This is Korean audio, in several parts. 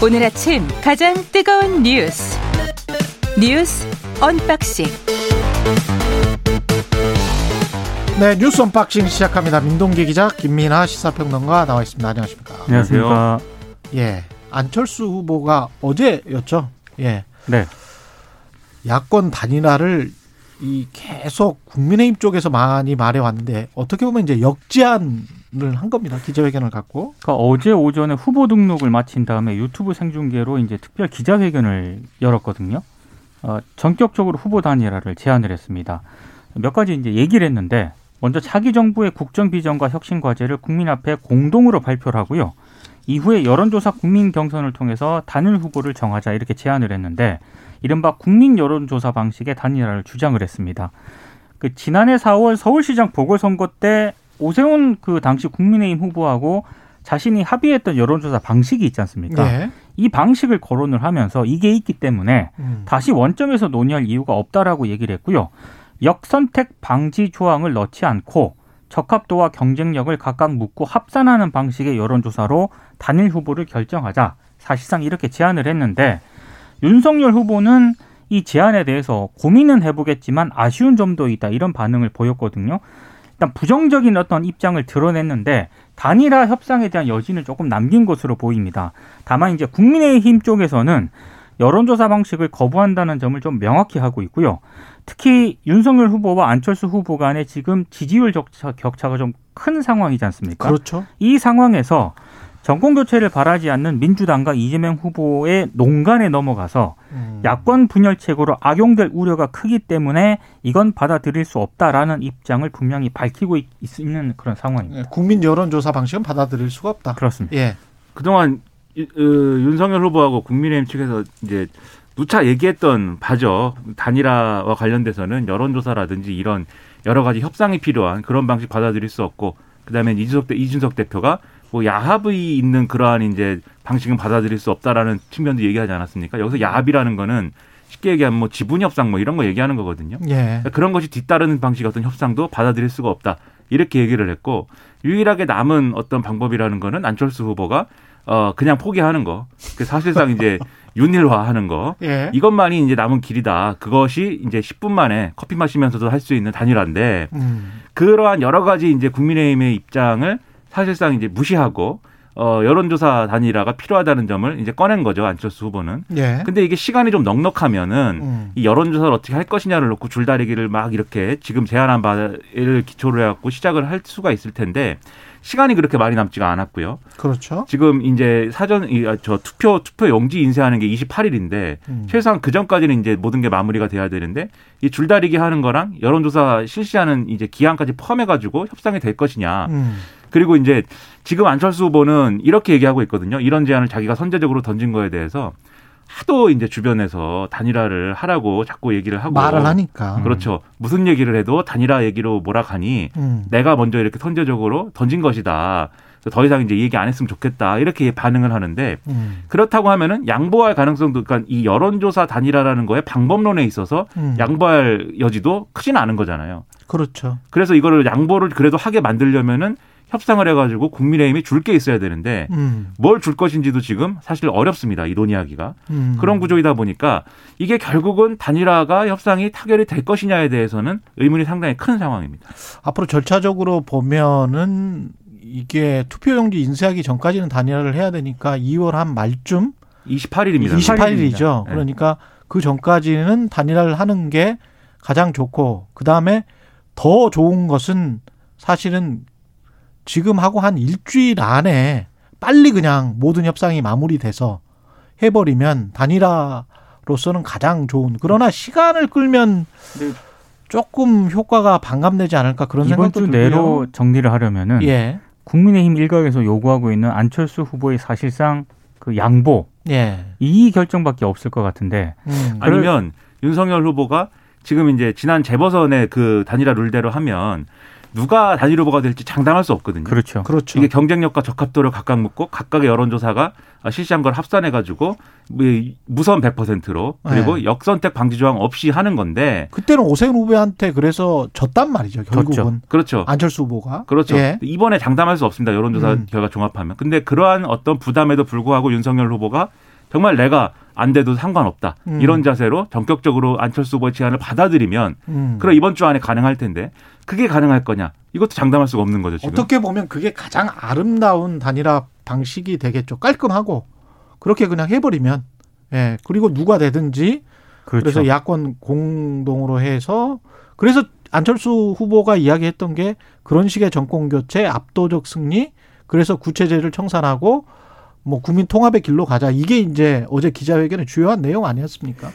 오늘 아침 가장 뜨거운 뉴스 뉴스 언박싱 네 뉴스 언박싱 시작합니다. 민동기 기자 김민아 시사평론가 나와 있습니다. 안녕하십니까? 안녕하십니까. 예 안철수 후보가 어제였죠. 예 네. 야권 단일화를 이 계속 국민의힘 쪽에서 많이 말해 왔는데 어떻게 보면 이제 역제안을 한 겁니다. 기자회견을 갖고. 그러니까 어제 오전에 후보 등록을 마친 다음에 유튜브 생중계로 이제 특별 기자회견을 열었거든요. 어, 전격적으로 후보 단일화를 제안을 했습니다. 몇 가지 이제 얘기를 했는데 먼저 차기 정부의 국정 비전과 혁신 과제를 국민 앞에 공동으로 발표를 하고요. 이후에 여론조사 국민 경선을 통해서 단일 후보를 정하자 이렇게 제안을 했는데 이른바 국민 여론조사 방식의 단일화를 주장을 했습니다. 그 지난해 4월 서울시장 보궐선거 때 오세훈 그 당시 국민의힘 후보하고 자신이 합의했던 여론조사 방식이 있지 않습니까? 예. 이 방식을 거론을 하면서 이게 있기 때문에 음. 다시 원점에서 논의할 이유가 없다라고 얘기를 했고요. 역선택 방지 조항을 넣지 않고 적합도와 경쟁력을 각각 묻고 합산하는 방식의 여론조사로 단일 후보를 결정하자 사실상 이렇게 제안을 했는데 윤석열 후보는 이 제안에 대해서 고민은 해보겠지만 아쉬운 점도 있다 이런 반응을 보였거든요. 일단 부정적인 어떤 입장을 드러냈는데 단일화 협상에 대한 여지는 조금 남긴 것으로 보입니다. 다만 이제 국민의힘 쪽에서는 여론조사 방식을 거부한다는 점을 좀 명확히 하고 있고요. 특히 윤석열 후보와 안철수 후보 간에 지금 지지율 격차, 격차가 좀 큰 상황이지 않습니까? 그렇죠. 이 상황에서 정권 교체를 바라지 않는 민주당과 이재명 후보의 농간에 넘어가서 음. 야권 분열책으로 악용될 우려가 크기 때문에 이건 받아들일 수 없다라는 입장을 분명히 밝히고 있, 있는 그런 상황입니다. 예, 국민 여론조사 방식은 받아들일 수가 없다. 그렇습니다. 예. 그동안 이- 어, 윤석열 후보하고 국민의힘 측에서 이제 누차 얘기했던 바죠. 단일화와 관련돼서는 여론조사라든지 이런 여러 가지 협상이 필요한 그런 방식 받아들일 수 없고 그다음에 이준석, 대, 이준석 대표가 뭐 야합이 있는 그러한 이제 방식은 받아들일 수 없다라는 측면도 얘기하지 않았습니까? 여기서 야합이라는 거는 쉽게 얘기하면 뭐 지분 협상 뭐 이런 거 얘기하는 거거든요. 예. 그런 것이 뒤따르는 방식 어떤 협상도 받아들일 수가 없다. 이렇게 얘기를 했고 유일하게 남은 어떤 방법이라는 거는 안철수 후보가 어 그냥 포기하는 거. 그 사실상 이제 윤일화하는 거. 예. 이것만이 이제 남은 길이다. 그것이 이제 10분 만에 커피 마시면서도 할 수 있는 단일화인데 음. 그러한 여러 가지 이제 국민의힘의 입장을 사실상 이제 무시하고 어 여론조사 단일화가 필요하다는 점을 이제 꺼낸 거죠 안철수 후보는. 예. 근데 이게 시간이 좀 넉넉하면은 음. 이 여론조사를 어떻게 할 것이냐를 놓고 줄다리기를 막 이렇게 지금 제안한 바를 기초로 해갖고 시작을 할 수가 있을 텐데 시간이 그렇게 많이 남지가 않았고요. 그렇죠. 지금 이제 사전 이, 아, 저 투표 투표 용지 인쇄하는 게 28일인데 음. 최소한 그 전까지는 이제 모든 게 마무리가 돼야 되는데 이 줄다리기 하는 거랑 여론조사 실시하는 이제 기한까지 포함해가지고 협상이 될 것이냐. 음. 그리고 이제 지금 안철수 후보는 이렇게 얘기하고 있거든요. 이런 제안을 자기가 선제적으로 던진 거에 대해서 하도 이제 주변에서 단일화를 하라고 자꾸 얘기를 하고 말을 하니까. 그렇죠. 무슨 얘기를 해도 단일화 얘기로 몰아가니 음. 내가 먼저 이렇게 선제적으로 던진 것이다. 더 이상 이제 얘기 안 했으면 좋겠다. 이렇게 반응을 하는데 음. 그렇다고 하면은 양보할 가능성도 그러니까 이 여론조사 단일화라는 거에 방법론에 있어서 음. 양보할 여지도 크진 않은 거잖아요. 그렇죠. 그래서 이거를 양보를 그래도 하게 만들려면은 협상을 해가지고 국민의힘이 줄 게 있어야 되는데 음. 뭘줄 것인지도 지금 사실 어렵습니다. 이 논의하기가. 음. 그런 구조이다 보니까 이게 결국은 단일화가 협상이 타결이 될 것이냐에 대해서는 의문이 상당히 큰 상황입니다. 앞으로 절차적으로 보면은 이게 투표용지 인쇄하기 전까지는 단일화를 해야 되니까 2월 한 말쯤 28일입니다. 28일이죠. 네. 그러니까 그 전까지는 단일화를 하는 게 가장 좋고 그 다음에 더 좋은 것은 사실은 지금 하고 한 일주일 안에 빨리 그냥 모든 협상이 마무리돼서 해버리면 단일화로서는 가장 좋은. 그러나 시간을 끌면 네. 조금 효과가 반감되지 않을까 그런 이번 생각도 주 들고요. 내로 정리를 하려면은 예, 국민의힘 일각에서 요구하고 있는 안철수 후보의 사실상 그 양보 예. 이 결정밖에 없을 것 같은데 음. 아니면 윤석열 후보가 지금 이제 지난 재보선의 그 단일화 룰대로 하면 누가 단일 후보가 될지 장담할 수 없거든요. 그렇죠. 그렇죠. 이게 경쟁력과 적합도를 각각 묻고 각각의 여론조사가 실시한 걸 합산해 가지고 무선 100%로 그리고 네. 역선택 방지 조항 없이 하는 건데 그때는 오세훈 후보한테 그래서 졌단 말이죠. 결국은 졌죠. 그렇죠. 안철수 후보가. 그렇죠. 예. 이번에 장담할 수 없습니다. 여론조사 음. 결과 종합하면. 근데 그러한 어떤 부담에도 불구하고 윤석열 후보가 정말 내가 안 돼도 상관없다. 음. 이런 자세로 전격적으로 안철수 후보의 제안을 받아들이면 음. 그럼 이번 주 안에 가능할 텐데 그게 가능할 거냐? 이것도 장담할 수가 없는 거죠, 지금. 어떻게 보면 그게 가장 아름다운 단일화 방식이 되겠죠. 깔끔하고 그렇게 그냥 해 버리면 예 그리고 누가 되든지 그렇죠. 그래서 야권 공동으로 해서 그래서 안철수 후보가 이야기했던 게 그런 식의 정권 교체 압도적 승리 그래서 구체제를 청산하고 뭐 국민 통합의 길로 가자 이게 이제 어제 기자회견의 주요한 내용 아니었습니까?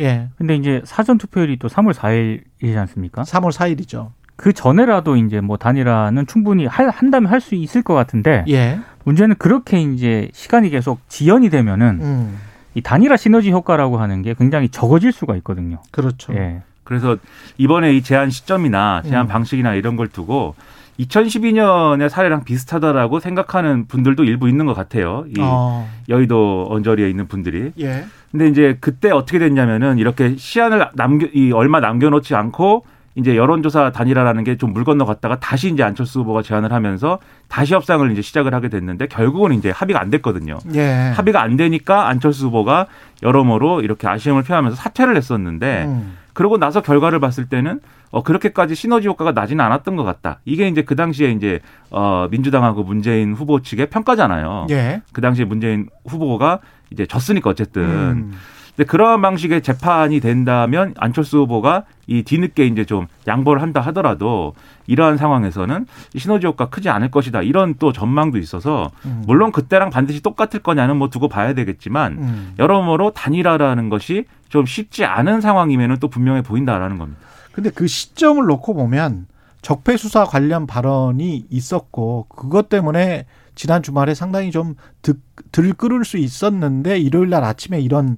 예. 근데 이제 사전 투표일이 또 3월 4일이지 않습니까? 3월 4일이죠. 그 전에라도 이제 뭐 단일화는 충분히 할, 한다면 할 수 있을 것 같은데 예. 문제는 그렇게 이제 시간이 계속 지연이 되면은 음. 이 단일화 시너지 효과라고 하는 게 굉장히 적어질 수가 있거든요. 그렇죠. 예. 그래서 이번에 이 제안 시점이나 제안 음. 방식이나 이런 걸 두고 2012년의 사례랑 비슷하다라고 생각하는 분들도 일부 있는 것 같아요. 이 어. 여의도 언저리에 있는 분들이. 예. 근데 이제 그때 어떻게 됐냐면은 이렇게 시한을 남겨 이 얼마 남겨놓지 않고 이제 여론조사 단일화라는 게 좀 물 건너 갔다가 다시 이제 안철수 후보가 제안을 하면서 다시 협상을 이제 시작을 하게 됐는데 결국은 이제 합의가 안 됐거든요. 예. 합의가 안 되니까 안철수 후보가 여러모로 이렇게 아쉬움을 표하면서 사퇴를 했었는데 음. 그러고 나서 결과를 봤을 때는 어 그렇게까지 시너지 효과가 나지는 않았던 것 같다. 이게 이제 그 당시에 이제 어 민주당하고 문재인 후보 측의 평가잖아요. 예. 그 당시에 문재인 후보가 이제 졌으니까 어쨌든. 음. 근데 그러한 방식의 재판이 된다면 안철수 후보가 이 뒤늦게 이제 좀 양보를 한다 하더라도 이러한 상황에서는 이 시너지 효과 크지 않을 것이다. 이런 또 전망도 있어서 음. 물론 그때랑 반드시 똑같을 거냐는 뭐 두고 봐야 되겠지만 음. 여러모로 단일화라는 것이 좀 쉽지 않은 상황이면은 또 분명해 보인다라는 겁니다. 근데 그 시점을 놓고 보면 적폐 수사 관련 발언이 있었고 그것 때문에 지난 주말에 상당히 좀 들, 들끓을 수 있었는데 일요일 날 아침에 이런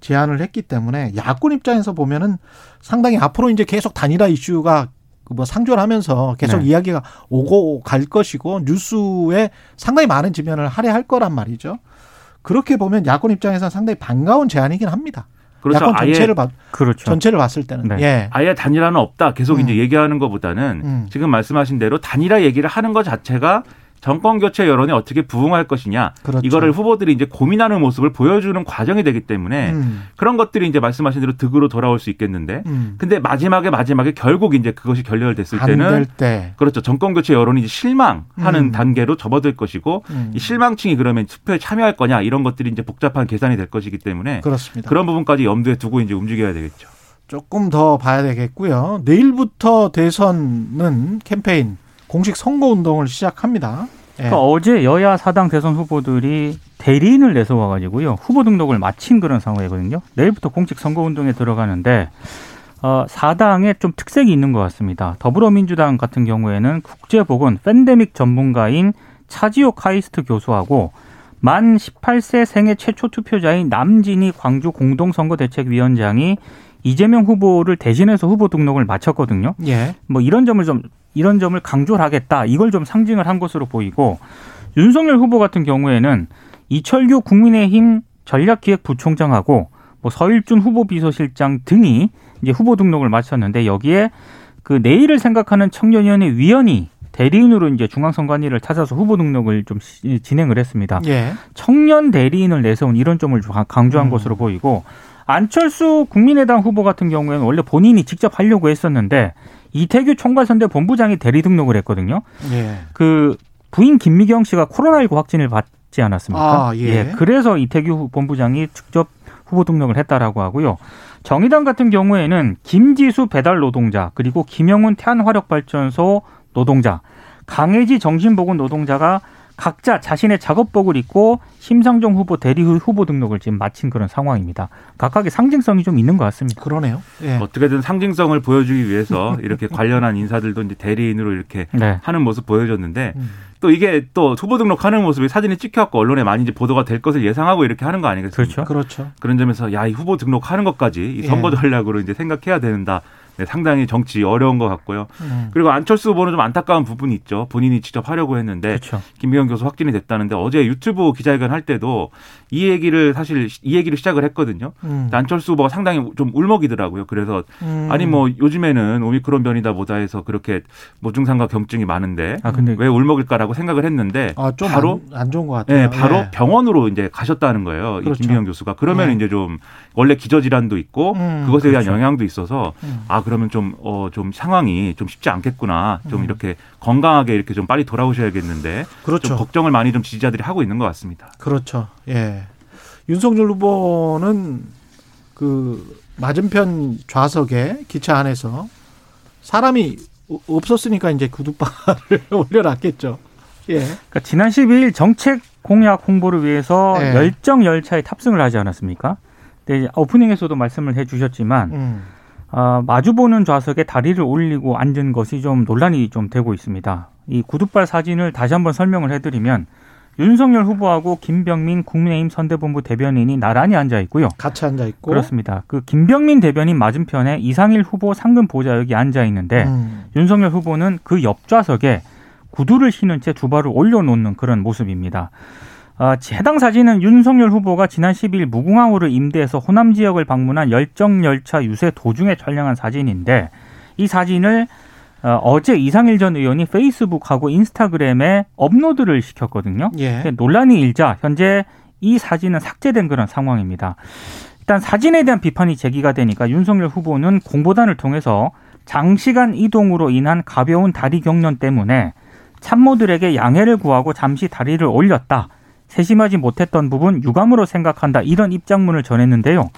제안을 했기 때문에 야권 입장에서 보면은 상당히 앞으로 이제 계속 단일화 이슈가 그뭐 상존하면서 계속 네. 이야기가 오고 갈 것이고 뉴스에 상당히 많은 지면을 할애할 거란 말이죠. 그렇게 보면 야권 입장에서는 상당히 반가운 제안이긴 합니다. 그렇죠. 야권 아예 전체를 봐, 그렇죠. 전체를 봤을 때는 네. 예. 아예 단일화는 없다. 계속 음. 이제 얘기하는 것보다는 음. 지금 말씀하신 대로 단일화 얘기를 하는 것 자체가 정권 교체 여론에 어떻게 부응할 것이냐 그렇죠. 이거를 후보들이 이제 고민하는 모습을 보여주는 과정이 되기 때문에 음, 그런 것들이 이제 말씀하신 대로 득으로 돌아올 수 있겠는데 음. 근데 마지막에 마지막에 결국 이제 그것이 결렬됐을 안 때는 될 때. 그렇죠 정권 교체 여론이 이제 실망하는 음. 단계로 접어들 것이고 음, 이 실망층이 그러면 투표에 참여할 거냐 이런 것들이 이제 복잡한 계산이 될 것이기 때문에 그렇습니다. 그런 부분까지 염두에 두고 이제 움직여야 되겠죠. 조금 더 봐야 되겠고요. 내일부터 대선은 캠페인 공식 선거 운동을 시작합니다. 예. 그러니까 어제 여야 사당 대선 후보들이 대리인을 내서 와가지고요 후보 등록을 마친 그런 상황이거든요. 내일부터 공식 선거 운동에 들어가는데 어, 사당에 좀 특색이 있는 것 같습니다. 더불어민주당 같은 경우에는 국제보건 팬데믹 전문가인 차지호 카이스트 교수하고 만 18세 생애 최초 투표자인 남진희 광주 공동선거대책위원장이 이재명 후보를 대신해서 후보 등록을 마쳤거든요. 예. 뭐 이런 점을 좀 이런 점을 강조를 하겠다. 이걸 좀 상징을 한 것으로 보이고 윤석열 후보 같은 경우에는 이철규 국민의힘 전략기획부총장하고 뭐 서일준 후보 비서실장 등이 이제 후보 등록을 마쳤는데 여기에 그 내일을 생각하는 청년위원회 위원이 대리인으로 이제 중앙선관위를 찾아서 후보 등록을 좀 시- 진행을 했습니다. 예. 청년 대리인을 내세운 이런 점을 좀 강조한 음. 것으로 보이고 안철수 국민의당 후보 같은 경우에는 원래 본인이 직접 하려고 했었는데 이태규 총괄선대 본부장이 대리 등록을 했거든요. 예. 그 부인 김미경 씨가 코로나19 확진을 받지 않았습니까? 아, 예. 그래서 이태규 후- 본부장이 직접 후보 등록을 했다라고 하고요. 정의당 같은 경우에는 김지수 배달 노동자 그리고 김영훈 태안화력발전소 노동자, 강혜지 정신보건 노동자가 각자 자신의 작업복을 입고 심상정 후보 대리 후- 후보 등록을 지금 마친 그런 상황입니다. 각각의 상징성이 좀 있는 것 같습니다. 그러네요. 예. 어떻게든 상징성을 보여주기 위해서 이렇게 관련한 인사들도 이제 대리인으로 이렇게 네. 하는 모습 보여줬는데 음. 또 이게 또 후보 등록하는 모습이 사진이 찍혀갖고 언론에 많이 이제 보도가 될 것을 예상하고 이렇게 하는 거 아니겠습니까? 그렇죠. 그렇죠. 그런 점에서 야 이 후보 등록하는 것까지 이 예. 선거 전략으로 이제 생각해야 된다. 네, 상당히 정치 어려운 것 같고요. 음. 그리고 안철수 후보는 좀 안타까운 부분이 있죠. 본인이 직접 하려고 했는데 그렇죠. 김병현 교수 확진이 됐다는데 어제 유튜브 기자회견 할 때도 이 얘기를 사실 이 얘기를 시작을 했거든요. 음. 안철수 후보가 상당히 좀 울먹이더라고요. 그래서 음. 아니 뭐 요즘에는 오미크론 변이다 보다 해서 그렇게 모증상과 경증이 많은데 아 근데 왜 울먹일까라고 생각을 했는데 아, 좀 바로 안, 안 좋은 것 같아요. 네, 바로 예. 병원으로 이제 가셨다는 거예요. 그렇죠. 이 김병현 교수가. 그러면 네. 이제 좀 원래 기저질환도 있고 음, 그것에 대한 그렇죠. 영향도 있어서 음. 아 그러면 좀 어 좀 상황이 좀 쉽지 않겠구나. 좀 음. 이렇게 건강하게 이렇게 좀 빨리 돌아오셔야겠는데 그렇죠. 좀 걱정을 많이 좀 지지자들이 하고 있는 것 같습니다. 그렇죠. 예. 윤석열 후보는 그 맞은편 좌석에 기차 안에서 사람이 어- 없었으니까 이제 구두발을 올려놨겠죠. 예. 그러니까 지난 12일 정책 공약 홍보를 위해서 네. 열정 열차에 탑승을 하지 않았습니까? 이제 오프닝에서도 말씀을 해주셨지만 음. 어, 마주보는 좌석에 다리를 올리고 앉은 것이 좀 논란이 좀 되고 있습니다. 이 구두발 사진을 다시 한번 설명을 해드리면 윤석열 후보하고 김병민 국민의힘 선대본부 대변인이 나란히 앉아 있고요. 같이 앉아 있고. 그렇습니다. 그 김병민 대변인 맞은편에 이상일 후보 상금 보좌 역이 앉아 있는데 음. 윤석열 후보는 그 옆 좌석에 구두를 신은 채두 발을 올려놓는 그런 모습입니다. 아, 해당 사진은 윤석열 후보가 지난 10일 무궁화호를 임대해서 호남 지역을 방문한 열정 열차 유세 도중에 촬영한 사진인데 이 사진을 어, 어제 이상일 전 의원이 페이스북하고 인스타그램에 업로드를 시켰거든요. 예. 논란이 일자 현재 이 사진은 삭제된 그런 상황입니다. 일단 사진에 대한 비판이 제기가 되니까 윤석열 후보는 공보단을 통해서 장시간 이동으로 인한 가벼운 다리 경련 때문에 참모들에게 양해를 구하고 잠시 다리를 올렸다. 세심하지 못했던 부분 유감으로 생각한다. 이런 입장문을 전했는데요.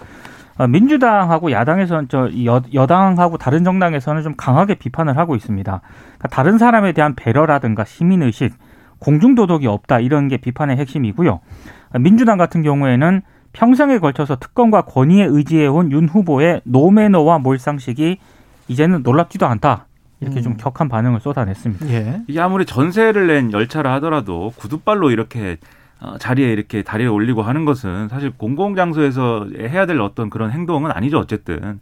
어, 민주당하고 야당에서는 저 여, 여당하고 다른 정당에서는 좀 강하게 비판을 하고 있습니다. 그러니까 다른 사람에 대한 배려라든가 시민 의식, 공중 도덕이 없다 이런 게 비판의 핵심이고요. 어, 민주당 같은 경우에는 평생에 걸쳐서 특권과 권위에 의지해온 윤 후보의 노매너와 몰상식이 이제는 놀랍지도 않다. 이렇게 좀 음. 격한 반응을 쏟아냈습니다. 예. 이게 아무리 전세를 낸 열차라 하더라도 구두발로 이렇게 어, 자리에 이렇게 다리를 올리고 하는 것은 사실 공공장소에서 해야 될 어떤 그런 행동은 아니죠 어쨌든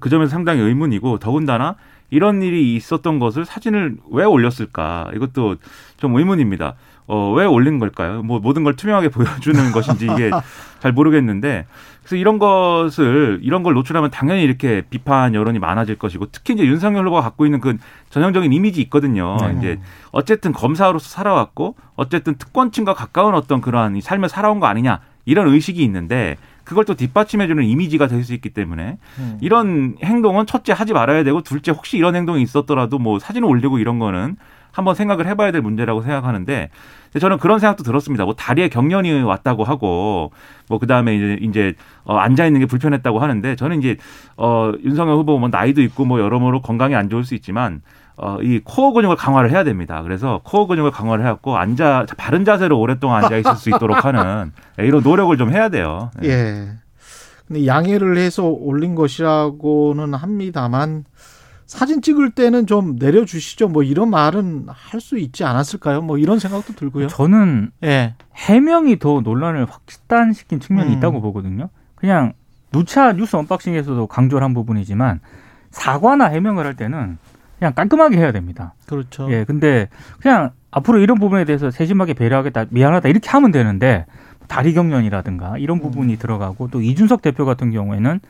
그 점에서 상당히 의문이고 더군다나 이런 일이 있었던 것을 사진을 왜 올렸을까 이것도 좀 의문입니다. 어, 왜 올린 걸까요? 뭐 모든 걸 투명하게 보여주는 것인지 이게 잘 모르겠는데 그래서 이런 것을 이런 걸 노출하면 당연히 이렇게 비판 여론이 많아질 것이고 특히 이제 윤석열 후보가 갖고 있는 그 전형적인 이미지 있거든요. 네. 이제 어쨌든 검사로서 살아왔고 어쨌든 특권층과 가까운 어떤 그러한 이 삶을 살아온 거 아니냐 이런 의식이 있는데 그걸 또 뒷받침해주는 이미지가 될 수 있기 때문에 음. 이런 행동은 첫째 하지 말아야 되고 둘째 혹시 이런 행동이 있었더라도 뭐 사진을 올리고 이런 거는 한번 생각을 해봐야 될 문제라고 생각하는데 저는 그런 생각도 들었습니다. 뭐 다리에 경련이 왔다고 하고 뭐 그다음에 이제 이제 어 앉아 있는 게 불편했다고 하는데 저는 이제 어 윤석열 후보 뭐 나이도 있고 뭐 여러모로 건강이 안 좋을 수 있지만 어 이 코어 근육을 강화를 해야 됩니다. 그래서 코어 근육을 강화를 해갖고 앉아 바른 자세로 오랫동안 앉아 있을 수 있도록 하는 네, 이런 노력을 좀 해야 돼요. 네. 예. 근데 양해를 해서 올린 것이라고는 합니다만 사진 찍을 때는 좀 내려주시죠. 뭐 이런 말은 할 수 있지 않았을까요? 뭐 이런 생각도 들고요. 저는 예. 해명이 더 논란을 확산시킨 측면이 음. 있다고 보거든요. 그냥 누차 뉴스 언박싱에서도 강조를 한 부분이지만 사과나 해명을 할 때는 그냥 깔끔하게 해야 됩니다. 그렇죠. 예, 근데 그냥 앞으로 이런 부분에 대해서 세심하게 배려하겠다, 미안하다 이렇게 하면 되는데 다리 경련이라든가 이런 부분이 음. 들어가고 또 이준석 대표 같은 경우에는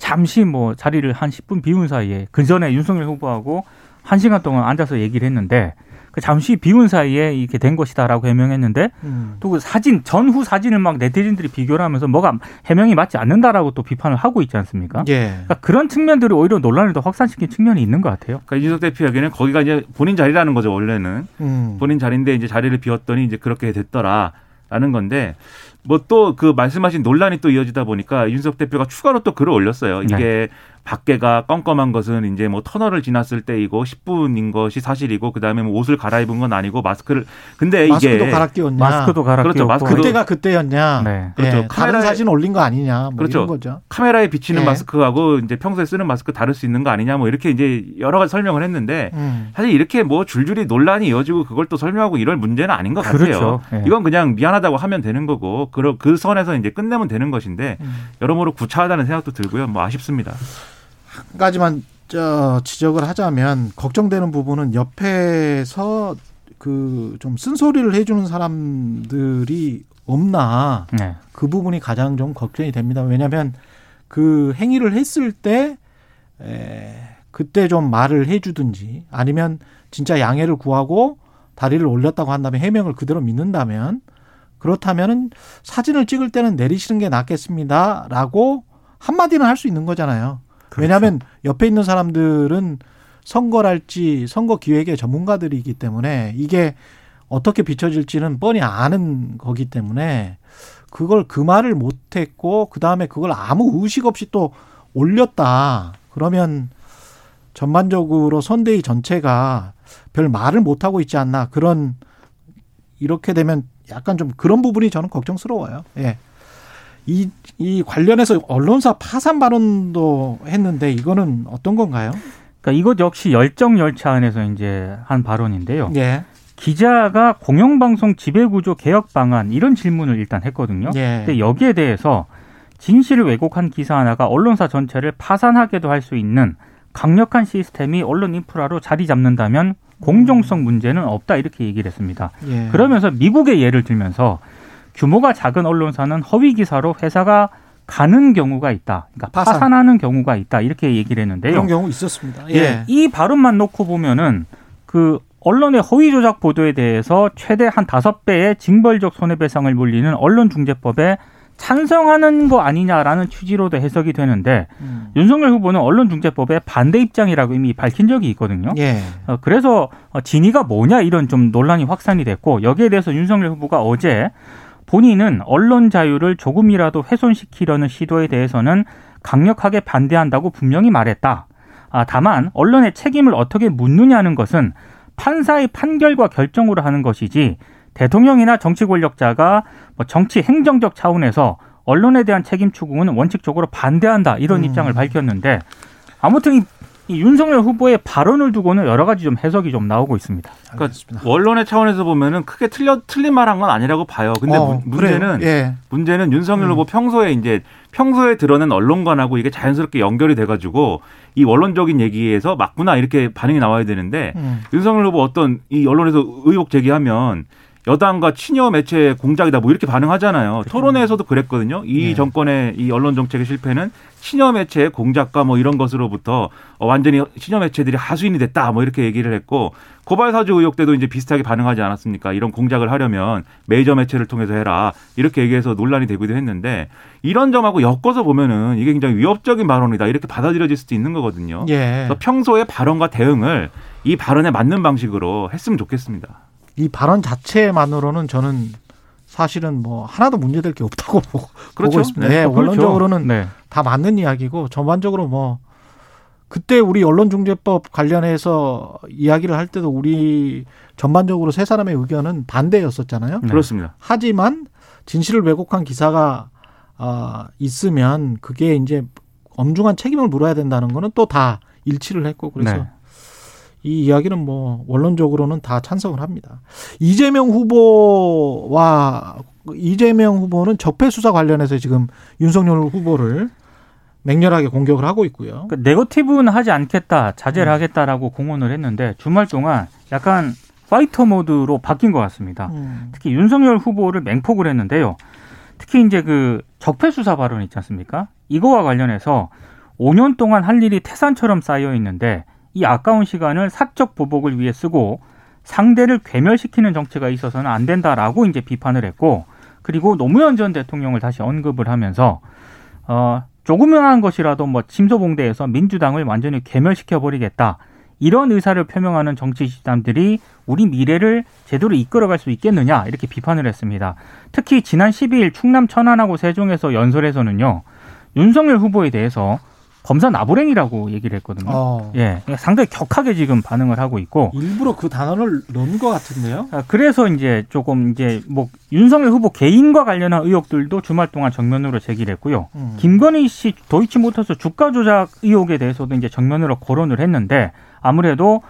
잠시 뭐 자리를 한 10분 비운 사이에 그 전에 윤석열 후보하고 한 시간 동안 앉아서 얘기를 했는데 그 잠시 비운 사이에 이렇게 된 것이다라고 해명했는데 음. 또그 사진 전후 사진을 막 네티즌들이 비교를 하면서 뭐가 해명이 맞지 않는다라고 또 비판을 하고 있지 않습니까? 예. 그러니까 그런 측면들이 오히려 논란을 더 확산시킨 측면이 있는 것 같아요. 그러니까 이준석 대표 이야기는 거기가 이제 본인 자리라는 거죠 원래는 음. 본인 자리인데 이제 자리를 비웠더니 이제 그렇게 됐더라라는 건데 뭐 또 그 말씀하신 논란이 또 이어지다 보니까 이준석 대표가 추가로 또 글을 올렸어요. 이게 밖에가 껌껌한 것은 이제 뭐 터널을 지났을 때이고 10분인 것이 사실이고 그다음에 뭐 옷을 갈아입은 건 아니고 마스크를 근데 마스크도 이게 갈아 끼웠냐. 마스크도 갈아 그렇죠. 끼웠고 마스크도 그때가 그때였냐. 네. 그렇죠. 예, 다른 카메라에- 사진 올린 거 아니냐. 뭐 그렇죠. 이런 거죠. 카메라에 비치는 예. 마스크하고 이제 평소에 쓰는 마스크 다를 수 있는 거 아니냐 뭐 이렇게 이제 여러 가지 설명을 했는데 음. 사실 이렇게 뭐 줄줄이 논란이 이어지고 그걸 또 설명하고 이럴 문제는 아닌 것 같아요. 그렇죠. 예. 이건 그냥 미안하다고 하면 되는 거고 그, 그 선에서 이제 끝내면 되는 것인데 음. 여러모로 구차하다는 생각도 들고요. 뭐 아쉽습니다. 한 가지만 저 지적을 하자면 걱정되는 부분은 옆에서 그 좀 쓴소리를 해주는 사람들이 없나 네. 그 부분이 가장 좀 걱정이 됩니다. 왜냐하면 그 행위를 했을 때 에, 그때 좀 말을 해주든지 아니면 진짜 양해를 구하고 다리를 올렸다고 한다면 해명을 그대로 믿는다면 그렇다면은 사진을 찍을 때는 내리시는 게 낫겠습니다라고 한마디는 할 수 있는 거잖아요. 그렇죠. 왜냐하면 옆에 있는 사람들은 선거랄지 선거 기획의 전문가들이기 때문에 이게 어떻게 비춰질지는 뻔히 아는 거기 때문에 그걸 그 말을 못했고 그 다음에 그걸 아무 의식 없이 또 올렸다 그러면 전반적으로 선대위 전체가 별 말을 못 하고 있지 않나 그런 이렇게 되면 약간 좀 그런 부분이 저는 걱정스러워요. 예. 이, 이 관련해서 언론사 파산 발언도 했는데 이거는 어떤 건가요? 그러니까 이것 역시 열정 열차 안에서 이제 한 발언인데요. 예. 기자가 공영방송 지배구조 개혁 방안 이런 질문을 일단 했거든요. 예. 근데 여기에 대해서 진실을 왜곡한 기사 하나가 언론사 전체를 파산하게도 할 수 있는 강력한 시스템이 언론 인프라로 자리 잡는다면 공정성 문제는 없다 이렇게 얘기를 했습니다. 예. 그러면서 미국의 예를 들면서 규모가 작은 언론사는 허위 기사로 회사가 가는 경우가 있다. 그러니까 파산. 하는 경우가 있다. 이렇게 얘기를 했는데요. 그런 경우 있었습니다. 예. 예. 이 발언만 놓고 보면은 그 언론의 허위 조작 보도에 대해서 최대 한 다섯 배의 징벌적 손해배상을 물리는 언론중재법에 찬성하는 거 아니냐라는 취지로도 해석이 되는데 음. 윤석열 후보는 언론중재법에 반대 입장이라고 이미 밝힌 적이 있거든요. 예. 어, 그래서 어, 진위가 뭐냐 이런 좀 논란이 확산이 됐고 여기에 대해서 윤석열 후보가 어제 본인은 언론 자유를 조금이라도 훼손시키려는 시도에 대해서는 강력하게 반대한다고 분명히 말했다. 아, 다만 언론의 책임을 어떻게 묻느냐는 것은 판사의 판결과 결정으로 하는 것이지 대통령이나 정치 권력자가 뭐 정치 행정적 차원에서 언론에 대한 책임 추궁은 원칙적으로 반대한다 이런 음. 입장을 밝혔는데 아무튼 이, 이 윤석열 후보의 발언을 두고는 여러 가지 좀 해석이 좀 나오고 있습니다. 알겠습니다. 원론의 차원에서 보면은 크게 틀려 틀린 말한 건 아니라고 봐요. 근데 어, 문-. 문제는 예. 문제는 윤석열 음. 후보 평소에 이제 평소에 드러낸 언론관하고 이게 자연스럽게 연결이 돼가지고 이 원론적인 얘기에서 맞구나 이렇게 반응이 나와야 되는데 음. 윤석열 후보 어떤 이 언론에서 의혹 제기하면 여당과 친여 매체 공작이다 뭐 이렇게 반응하잖아요. 토론회에서도 그랬거든요. 이 예. 정권의 이 언론 정책의 실패는 친여 매체 공작과 뭐 이런 것으로부터 어, 완전히 친여 매체들이 하수인이 됐다 뭐 이렇게 얘기를 했고 고발 사주 의혹 때도 이제 비슷하게 반응하지 않았습니까? 이런 공작을 하려면 메이저 매체를 통해서 해라 이렇게 얘기해서 논란이 되기도 했는데 이런 점하고 엮어서 보면은 이게 굉장히 위협적인 발언이다 이렇게 받아들여질 수도 있는 거거든요. 예. 그래서 평소의 발언과 대응을 이 발언에 맞는 방식으로 했으면 좋겠습니다. 이 발언 자체만으로는 저는 사실은 뭐 하나도 문제될 게 없다고 보고, 그렇죠. 있습니다. 네, 예, 그렇죠. 원론적으로는 네. 다 맞는 이야기고 전반적으로 뭐 그때 우리 언론중재법 관련해서 이야기를 할 때도 우리 전반적으로 세 사람의 의견은 반대였었잖아요. 네. 그렇습니다. 하지만 진실을 왜곡한 기사가 아, 있으면 그게 이제 엄중한 책임을 물어야 된다는 거는 또 다 일치를 했고 그래서 네. 이 이야기는 뭐 원론적으로는 다 찬성을 합니다. 이재명 후보와 이재명 후보는 적폐 수사 관련해서 지금 윤석열 후보를 맹렬하게 공격을 하고 있고요. 그 네거티브는 하지 않겠다, 자제를 음. 하겠다라고 공언을 했는데 주말 동안 약간 파이터 모드로 바뀐 것 같습니다. 음. 특히 윤석열 후보를 맹폭을 했는데요. 특히 이제 그 적폐 수사 발언 있지 않습니까? 이거와 관련해서 5년 동안 할 일이 태산처럼 쌓여 있는데 이 아까운 시간을 사적 보복을 위해 쓰고 상대를 괴멸시키는 정치가 있어서는 안 된다라고 이제 비판을 했고 그리고 노무현 전 대통령을 다시 언급을 하면서 어 조그만한 것이라도 뭐 침소봉대에서 민주당을 완전히 괴멸시켜 버리겠다. 이런 의사를 표명하는 정치 집단들이 우리 미래를 제대로 이끌어갈 수 있겠느냐 이렇게 비판을 했습니다. 특히 지난 12일 충남 천안하고 세종에서 연설에서는요 윤석열 후보에 대해서 검사 나부랭이라고 얘기를 했거든요. 어. 예, 상당히 격하게 지금 반응을 하고 있고 일부러 그 단어를 넣은 것 같은데요. 아, 그래서 이제 조금 이제 뭐 윤석열 후보 개인과 관련한 의혹들도 주말 동안 정면으로 제기를 했고요. 음. 김건희 씨 도이치모터스 주가 조작 의혹에 대해서도 이제 정면으로 거론을 했는데 아무래도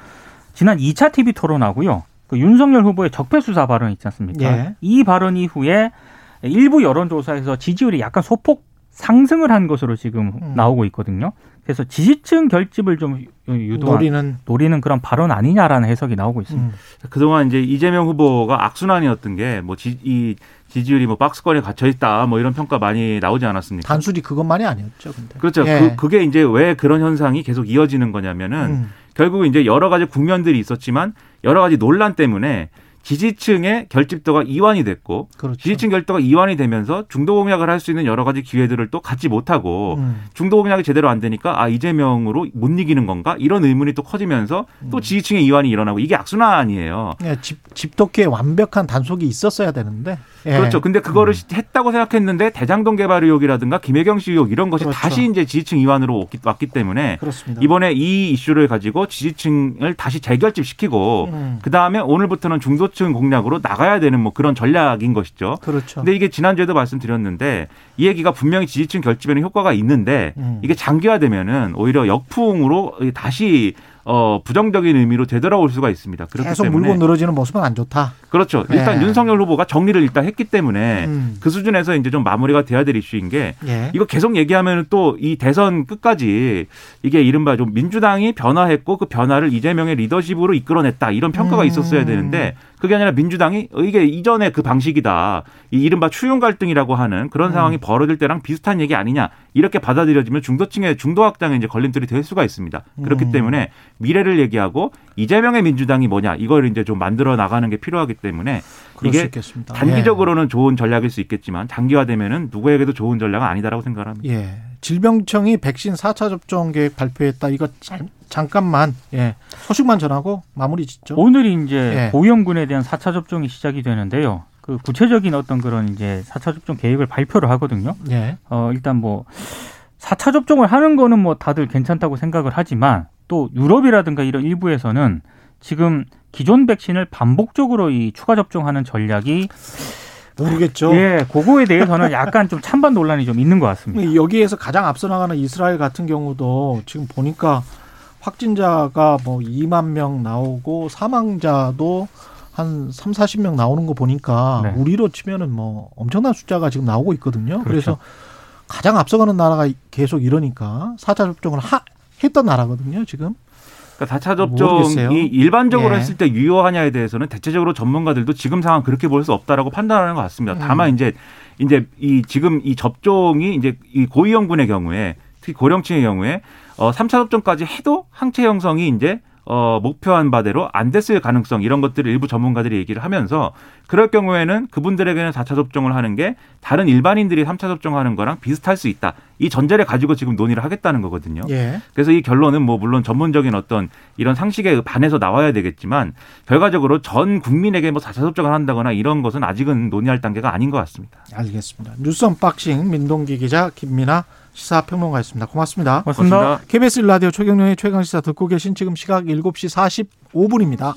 지난 2차 TV 토론하고요. 그 윤석열 후보의 적폐 수사 발언 있지 않습니까? 예. 이 발언 이후에 일부 여론조사에서 지지율이 약간 소폭 상승을 한 것으로 지금 음. 나오고 있거든요. 그래서 지지층 결집을 좀 유도한 노리는 노리는 그런 발언 아니냐라는 해석이 나오고 있습니다. 음. 그동안 이제 이재명 후보가 악순환이었던 게 뭐 이 지지율이 뭐 박스권에 갇혀 있다 뭐 이런 평가 많이 나오지 않았습니까? 단순히 그것만이 아니었죠. 근데 그렇죠. 예. 그, 그게 이제 왜 그런 현상이 계속 이어지는 거냐면은 음. 결국 이제 여러 가지 국면들이 있었지만 여러 가지 논란 때문에 지지층의 결집도가 이완이 됐고 그렇죠. 지지층 결집도가 이완이 되면서 중도 공약을 할 수 있는 여러 가지 기회들을 또 갖지 못하고 음. 중도 공약이 제대로 안 되니까 아 이재명으로 못 이기는 건가 이런 의문이 또 커지면서 음. 또 지지층의 이완이 일어나고 이게 악순환이에요. 예, 집, 집도끼에 완벽한 단속이 있었어야 되는데. 예. 그렇죠. 근데 그거를 했다고 생각했는데 대장동 개발 의혹이라든가 김혜경 씨 의혹 이런 것이 그렇죠. 다시 이제 지지층 이완으로 왔기, 왔기 때문에 그렇습니다. 이번에 이 이슈를 가지고 지지층을 다시 재결집시키고 음. 그 다음에 오늘부터는 중도 층 공략으로 나가야 되는 뭐 그런 전략인 것이죠. 그렇죠. 근데 이게 지난주에도 말씀드렸는데 이 얘기가 분명히 지지층 결집에는 효과가 있는데 음. 이게 장기화되면은 오히려 역풍으로 다시 어 부정적인 의미로 되돌아올 수가 있습니다. 그렇기 계속 때문에 물고 늘어지는 모습은 안 좋다. 그렇죠. 일단 네. 윤석열 후보가 정리를 일단 했기 때문에 음. 그 수준에서 이제 좀 마무리가 돼야 될 이슈인 게 예. 이거 계속 얘기하면 또 이 대선 끝까지 이게 이른바 좀 민주당이 변화했고 그 변화를 이재명의 리더십으로 이끌어냈다 이런 평가가 음. 있었어야 되는데 그게 아니라 민주당이 어, 이게 이전에 그 방식이다 이 이른바 추용 갈등이라고 하는 그런 상황이 음. 벌어질 때랑 비슷한 얘기 아니냐 이렇게 받아들여지면 중도층의 중도 확장에 이제 걸림돌이 될 수가 있습니다. 그렇기 음. 때문에 미래를 얘기하고 이재명의 민주당이 뭐냐 이걸 이제 좀 만들어 나가는 게 필요하기 때문에 이게 있겠습니다. 단기적으로는 좋은 전략일 수 있겠지만 장기화되면은 누구에게도 좋은 전략은 아니다라고 생각합니다. 예. 예. 질병청이 백신 4차 접종 계획 발표했다. 이거 잠, 잠깐만 예. 소식만 전하고 마무리 짓죠. 오늘이 이제 예. 고위험군에 대한 4차 접종이 시작이 되는데요. 그 구체적인 어떤 그런 이제 4차 접종 계획을 발표를 하거든요. 예. 어, 일단 뭐 4차 접종을 하는 거는 뭐 다들 괜찮다고 생각을 하지만 또 유럽이라든가 이런 일부에서는 지금 기존 백신을 반복적으로 이 추가 접종하는 전략이 모르겠죠. 예, 그거에 대해서는 약간 좀 찬반 논란이 좀 있는 것 같습니다. 여기에서 가장 앞서 나가는 이스라엘 같은 경우도 지금 보니까 확진자가 뭐 2만 명 나오고 사망자도 한 3, 40명 나오는 거 보니까 네. 우리로 치면은 뭐 엄청난 숫자가 지금 나오고 있거든요. 그래서 그렇죠. 가장 앞서가는 나라가 계속 이러니까 4차 접종을 하, 했던 나라거든요, 지금. 그러니까 4차 모르겠어요. 접종이 일반적으로 예. 했을 때 유효하냐에 대해서는 대체적으로 전문가들도 지금 상황 그렇게 볼 수 없다라고 판단하는 것 같습니다. 음. 다만 이제 이제 이 지금 이 접종이 이제 이 고위험군의 경우에 특히 고령층의 경우에 어 3차 접종까지 해도 항체 형성이 이제 어 목표한 바대로 안 됐을 가능성 이런 것들을 일부 전문가들이 얘기를 하면서 그럴 경우에는 그분들에게는 4차 접종을 하는 게 다른 일반인들이 3차 접종하는 거랑 비슷할 수 있다. 이 전제를 가지고 지금 논의를 하겠다는 거거든요. 예. 그래서 이 결론은 뭐 물론 전문적인 어떤 이런 상식에 반해서 나와야 되겠지만 결과적으로 전 국민에게 뭐 4차 접종을 한다거나 이런 것은 아직은 논의할 단계가 아닌 것 같습니다. 알겠습니다. 뉴스 언박싱 민동기 기자 김민아 시사평론가였습니다. 고맙습니다. 고맙습니다. KBS 라디오 최경련의 최강시사 듣고 계신 지금 시각 7시 45분입니다.